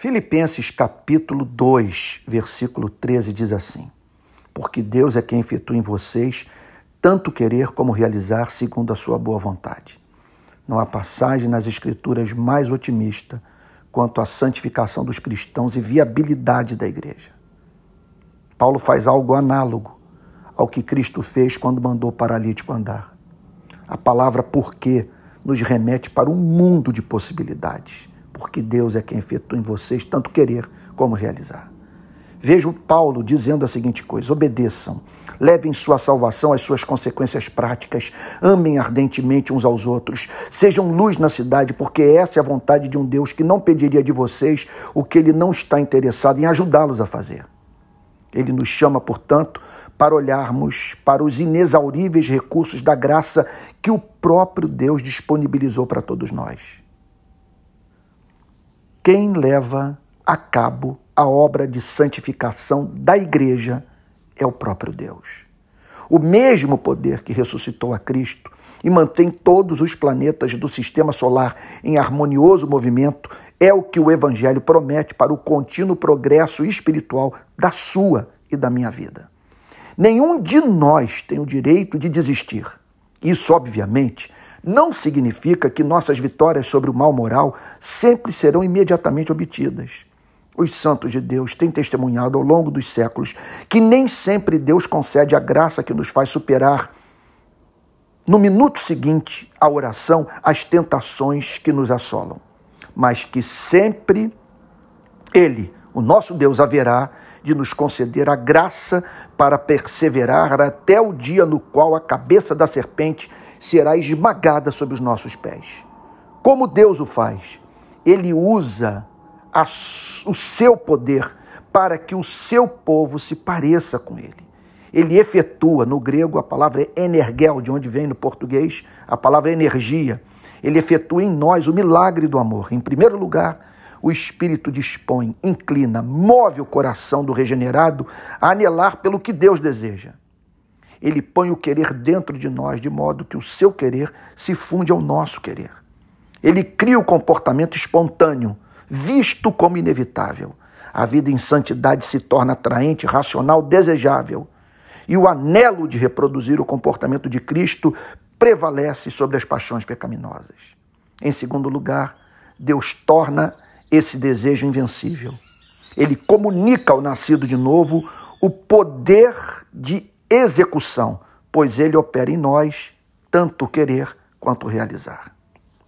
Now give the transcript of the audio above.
Filipenses capítulo 2, versículo 13 diz assim: Porque Deus é quem efetua em vocês tanto querer como realizar segundo a sua boa vontade. Não há passagem nas Escrituras mais otimista quanto à santificação dos cristãos e viabilidade da igreja. Paulo faz algo análogo ao que Cristo fez quando mandou o paralítico andar. A palavra porquê nos remete para um mundo de possibilidades porque Deus é quem efetua em vocês tanto querer como realizar. Vejo Paulo dizendo a seguinte coisa: obedeçam, levem sua salvação às suas consequências práticas, amem ardentemente uns aos outros, sejam luz na cidade, porque essa é a vontade de um Deus que não pediria de vocês o que ele não está interessado em ajudá-los a fazer. Ele nos chama, portanto, para olharmos para os inexauríveis recursos da graça que o próprio Deus disponibilizou para todos nós quem leva a cabo a obra de santificação da igreja é o próprio Deus. O mesmo poder que ressuscitou a Cristo e mantém todos os planetas do sistema solar em harmonioso movimento é o que o Evangelho promete para o contínuo progresso espiritual da sua e da minha vida. Nenhum de nós tem o direito de desistir. Isso, obviamente, não significa que nossas vitórias sobre o mal moral sempre serão imediatamente obtidas. Os santos de Deus têm testemunhado ao longo dos séculos que nem sempre Deus concede a graça que nos faz superar, no minuto seguinte à oração, as tentações que nos assolam, mas que sempre Ele, o nosso Deus, haverá de nos conceder a graça para perseverar até o dia no qual a cabeça da serpente será esmagada sob os nossos pés. Como Deus o faz? Ele usa a, o seu poder para que o seu povo se pareça com ele. Ele efetua, no grego a palavra é energel, de onde vem no português a palavra energia. Ele efetua em nós o milagre do amor. Em primeiro lugar, o Espírito dispõe, inclina, move o coração do regenerado a anelar pelo que Deus deseja. Ele põe o querer dentro de nós, de modo que o seu querer se funde ao nosso querer. Ele cria o comportamento espontâneo, visto como inevitável. A vida em santidade se torna atraente, racional, desejável. E o anelo de reproduzir o comportamento de Cristo prevalece sobre as paixões pecaminosas. Em segundo lugar, Deus torna esse desejo invencível. Ele comunica ao nascido de novo o poder de execução, pois ele opera em nós tanto querer quanto realizar.